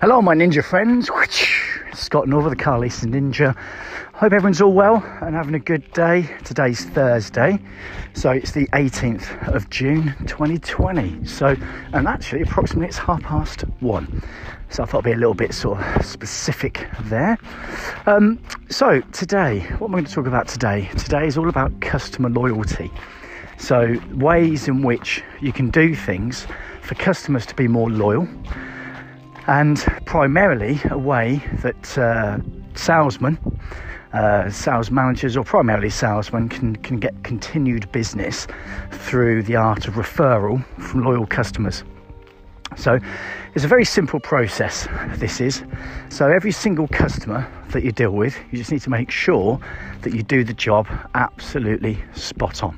Hello, my ninja friends. Scott Norval, the car leasing ninja. Hope everyone's all well and having a good day. Today's Thursday, so it's the 18th of June 2020. So, and actually, approximately it's half past one. So I thought I'd be a little bit sort of specific there. Um, so today, what am I going to talk about today? Today is all about customer loyalty. So ways in which you can do things for customers to be more loyal and primarily a way that uh, salesmen, uh, sales managers, or primarily salesmen can, can get continued business through the art of referral from loyal customers. So it's a very simple process, this is. So every single customer that you deal with, you just need to make sure that you do the job absolutely spot on.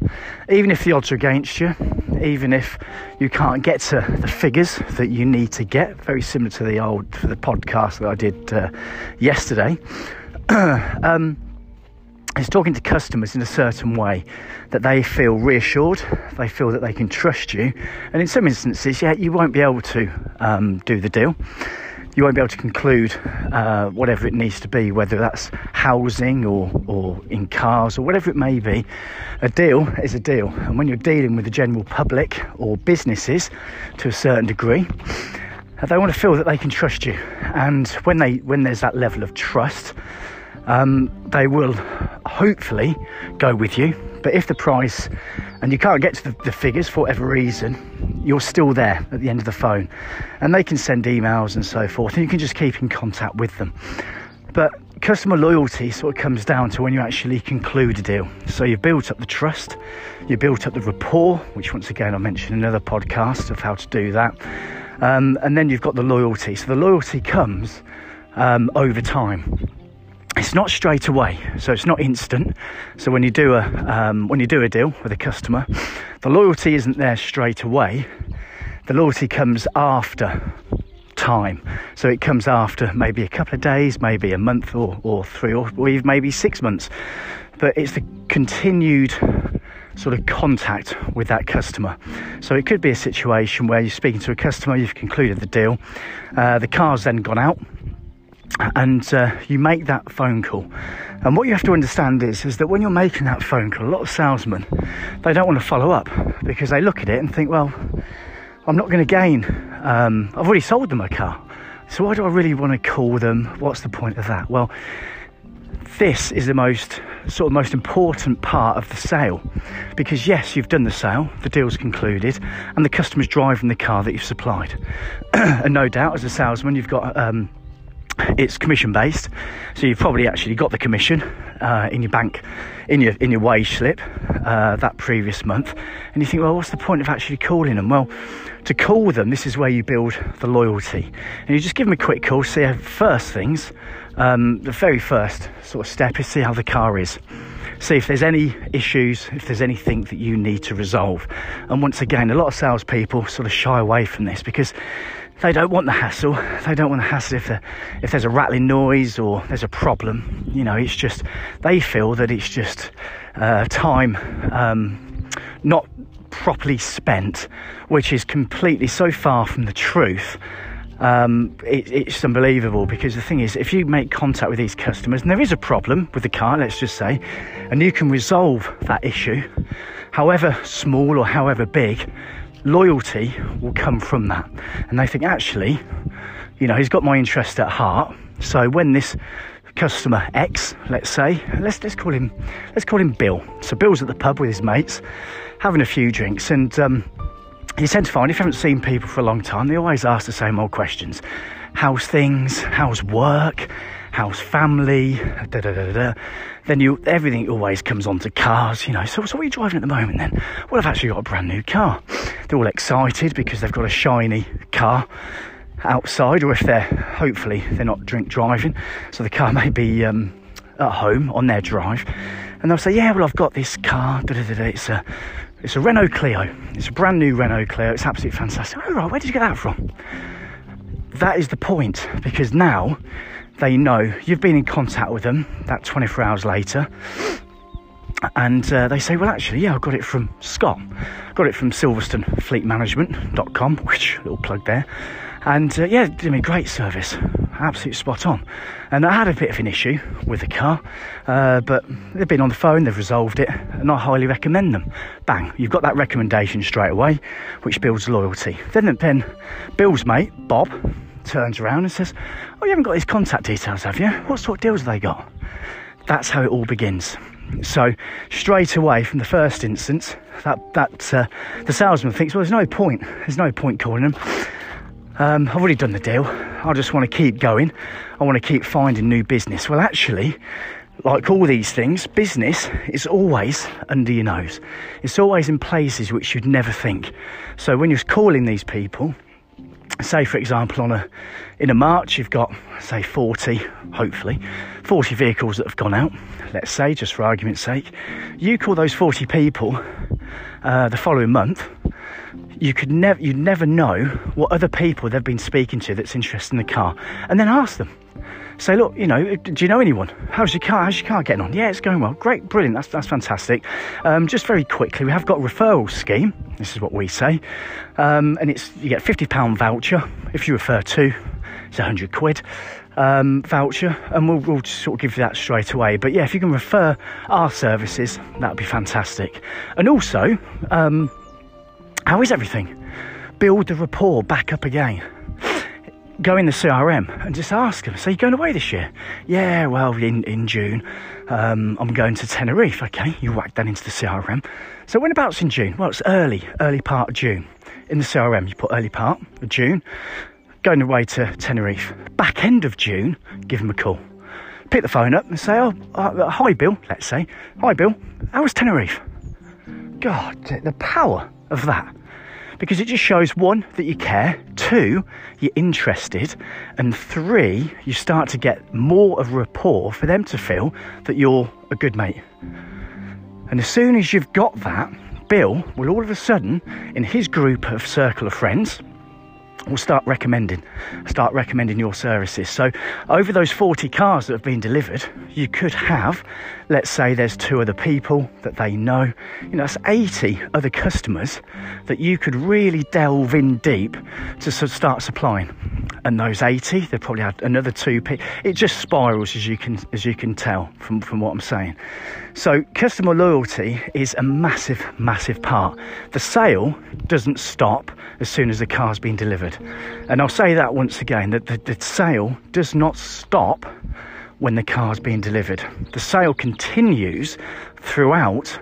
Even if the odds are against you, even if you can't get to the figures that you need to get, very similar to the old the podcast that I did uh, yesterday. um, is talking to customers in a certain way that they feel reassured, they feel that they can trust you, and in some instances, yeah, you won't be able to um, do the deal. You won't be able to conclude uh, whatever it needs to be, whether that's housing or, or in cars or whatever it may be. A deal is a deal, and when you're dealing with the general public or businesses to a certain degree, they want to feel that they can trust you, and when they when there's that level of trust, um, they will hopefully go with you. But if the price and you can't get to the, the, figures for whatever reason, you're still there at the end of the phone. And they can send emails and so forth, and you can just keep in contact with them. But customer loyalty sort of comes down to when you actually conclude a deal. So you've built up the trust, you built up the rapport, which once again I mentioned in another podcast of how to do that. Um, and then you've got the loyalty. So the loyalty comes um, over time it's not straight away, so it's not instant. So when you do a um, when you do a deal with a customer, the loyalty isn't there straight away. The loyalty comes after time. So it comes after maybe a couple of days, maybe a month or, or three or, or even maybe six months. But it's the continued sort of contact with that customer. So it could be a situation where you're speaking to a customer, you've concluded the deal, uh, the car's then gone out, and uh, you make that phone call. And what you have to understand is, is that when you're making that phone call, a lot of salesmen, they don't want to follow up because they look at it and think, well, I'm not going to gain. Um, I've already sold them a car. So why do I really want to call them? What's the point of that? Well, this is the most sort of most important part of the sale because yes you've done the sale the deal's concluded and the customer's driving the car that you've supplied and no doubt as a salesman you've got um, it's commission based, so you've probably actually got the commission uh, in your bank, in your in your wage slip uh, that previous month, and you think, well, what's the point of actually calling them? Well, to call them, this is where you build the loyalty, and you just give them a quick call. See, how first things, um, the very first sort of step is see how the car is. See if there's any issues, if there's anything that you need to resolve. And once again, a lot of salespeople sort of shy away from this because they don't want the hassle. They don't want the hassle if, the, if there's a rattling noise or there's a problem. You know, it's just, they feel that it's just uh, time um, not properly spent, which is completely so far from the truth. Um, it, it's unbelievable because the thing is, if you make contact with these customers and there is a problem with the car, let's just say, and you can resolve that issue, however small or however big, loyalty will come from that. And they think, actually, you know, he's got my interest at heart. So when this customer X, let's say, let's let's call him let's call him Bill. So Bill's at the pub with his mates, having a few drinks, and um, you tend to find if you haven't seen people for a long time, they always ask the same old questions: How's things? How's work? How's family? Da, da, da, then you everything always comes onto cars, you know. So, so what are you driving at the moment then? Well, I've actually got a brand new car. They're all excited because they've got a shiny car outside, or if they're hopefully they're not drink driving, so the car may be um, at home on their drive, and they'll say, "Yeah, well, I've got this car. It's a it's a Renault Clio. It's a brand new Renault Clio. It's absolutely fantastic. Oh, right, where did you get that from? That is the point because now they know you've been in contact with them that 24 hours later and uh, they say well actually yeah i got it from scott got it from silverstone fleet management.com which little plug there And uh, yeah, did me great service, absolute spot on. And I had a bit of an issue with the car, uh, but they've been on the phone, they've resolved it, and I highly recommend them. Bang, you've got that recommendation straight away, which builds loyalty. Then, then Bill's mate, Bob, turns around and says, Oh, you haven't got his contact details, have you? What sort of deals have they got? That's how it all begins. So straight away from the first instance, that that uh, the salesman thinks, well, there's no point. There's no point calling them. Um, I've already done the deal. I just want to keep going. I want to keep finding new business. Well, actually, like all these things, business is always under your nose. It's always in places which you'd never think. So when you're calling these people, say for example on a in a march you've got say 40 hopefully 40 vehicles that have gone out. Let's say just for argument's sake you call those 40 people uh, the following month you could never you'd never know what other people they've been speaking to that's interested in the car and then ask them say, look, you know, do you know anyone? How's your car? How's your car getting on? Yeah, it's going well. Great, brilliant. That's that's fantastic. Um, just very quickly, we have got a referral scheme. This is what we say, um, and it's you get a fifty pound voucher if you refer to. It's a hundred quid um, voucher, and we'll, we'll sort of give you that straight away. But yeah, if you can refer our services, that would be fantastic. And also, um, how is everything? Build the rapport back up again go in the CRM and just ask them. So you're going away this year? Yeah, well, in, in June, um, I'm going to Tenerife. Okay, you whack that into the CRM. So when abouts in June? Well, it's early, early part of June. In the CRM, you put early part of June. Going away to Tenerife. Back end of June, give them a call. Pick the phone up and say, oh, uh, hi, Bill, let's say. Hi, Bill, how was Tenerife? God, the power of that because it just shows one, that you care, two, you're interested, and three, you start to get more of rapport for them to feel that you're a good mate. And as soon as you've got that, Bill will all of a sudden, in his group of circle of friends, will start recommending start recommending your services. So over those 40 cars that have been delivered you could have let's say there's two other people that they know. You know that's 80 other customers that you could really delve in deep to start supplying and those 80 they probably had another two people it just spirals as you can as you can tell from from what i'm saying so customer loyalty is a massive massive part the sale doesn't stop as soon as the car's been delivered. And I'll say that once again that the, the sale does not stop when the car's being delivered. The sale continues throughout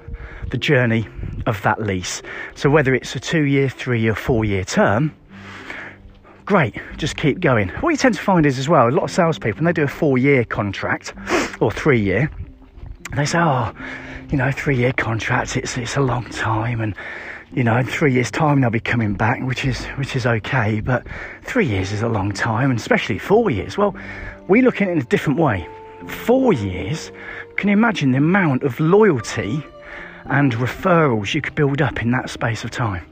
the journey of that lease. So whether it's a two year, three year, four year term, great, just keep going. What you tend to find is as well, a lot of salespeople, when they do a four year contract or three year, they say, oh, you know, three year contract, it's, it's a long time and you know, in three years' time they'll be coming back, which is which is okay. But three years is a long time, and especially four years. Well, we look at it in a different way. Four years, can you imagine the amount of loyalty and referrals you could build up in that space of time?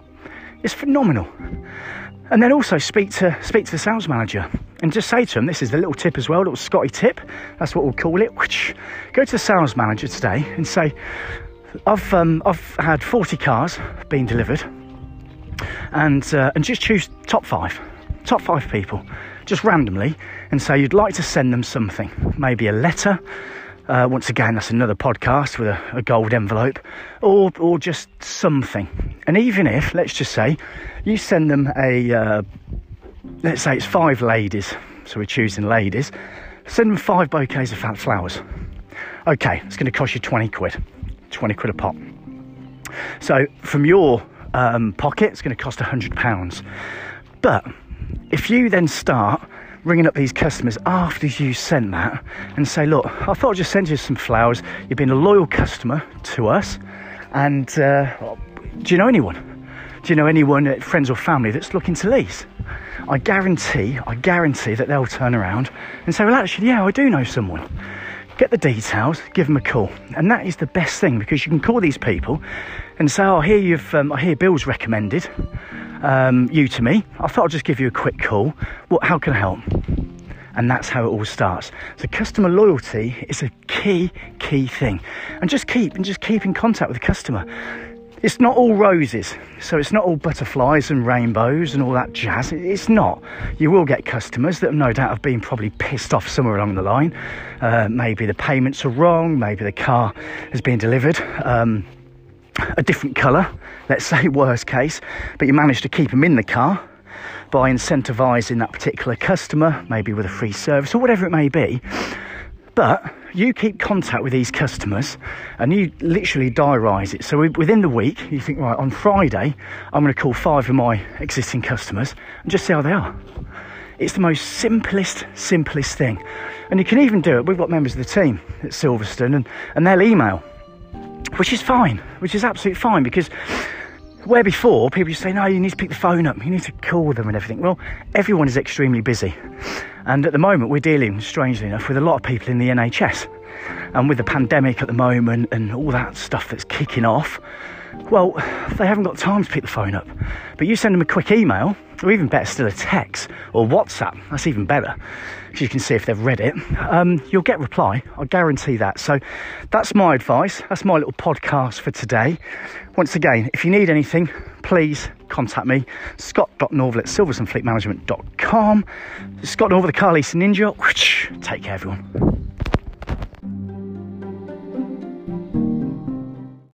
It's phenomenal. And then also speak to speak to the sales manager and just say to him, this is the little tip as well, little Scotty tip. That's what we'll call it. Go to the sales manager today and say, I've um, I've had 40 cars being delivered, and uh, and just choose top five, top five people, just randomly, and say you'd like to send them something, maybe a letter. Uh, once again, that's another podcast with a, a gold envelope, or or just something. And even if, let's just say, you send them a, uh, let's say it's five ladies, so we're choosing ladies. Send them five bouquets of fat flowers. Okay, it's going to cost you 20 quid. 20 quid a pop. So from your um, pocket, it's going to cost £100. But if you then start ringing up these customers after you sent that and say, look, I thought I'd just send you some flowers. You've been a loyal customer to us. And uh, do you know anyone? Do you know anyone, friends or family, that's looking to lease? I guarantee, I guarantee that they'll turn around and say, well, actually, yeah, I do know someone get the details, give them a call. And that is the best thing because you can call these people and say, Oh, here you've, um, I hear Bill's recommended um, you to me. I thought I'd just give you a quick call. What, how can I help? And that's how it all starts. So customer loyalty is a key, key thing. And just keep and just keep in contact with the customer. It's not all roses. So it's not all butterflies and rainbows and all that jazz. It's not. You will get customers that no doubt have been probably pissed off somewhere along the line. Uh, maybe the payments are wrong. Maybe the car has been delivered. Um, a different colour, let's say worst case, but you manage to keep them in the car by incentivising that particular customer, maybe with a free service or whatever it may be. But you keep contact with these customers and you literally diarise it. So within the week, you think, right, on Friday, I'm going to call five of my existing customers and just see how they are. It's the most simplest, simplest thing. And you can even do it. We've got members of the team at Silverstone and, and they'll email, which is fine, which is absolutely fine because where before people used to say, no, you need to pick the phone up, you need to call them and everything. Well, everyone is extremely busy. And at the moment, we're dealing, strangely enough, with a lot of people in the NHS. And with the pandemic at the moment and all that stuff that's kicking off, well, they haven't got time to pick the phone up. But you send them a quick email, or even better still, a text or WhatsApp. That's even better because you can see if they've read it. Um, you'll get reply. I guarantee that. So that's my advice. That's my little podcast for today. Once again, if you need anything, please contact me. Scott.norval at silverstonefleetmanagement.com. Scott Norval, the car leasing ninja. Take care, everyone.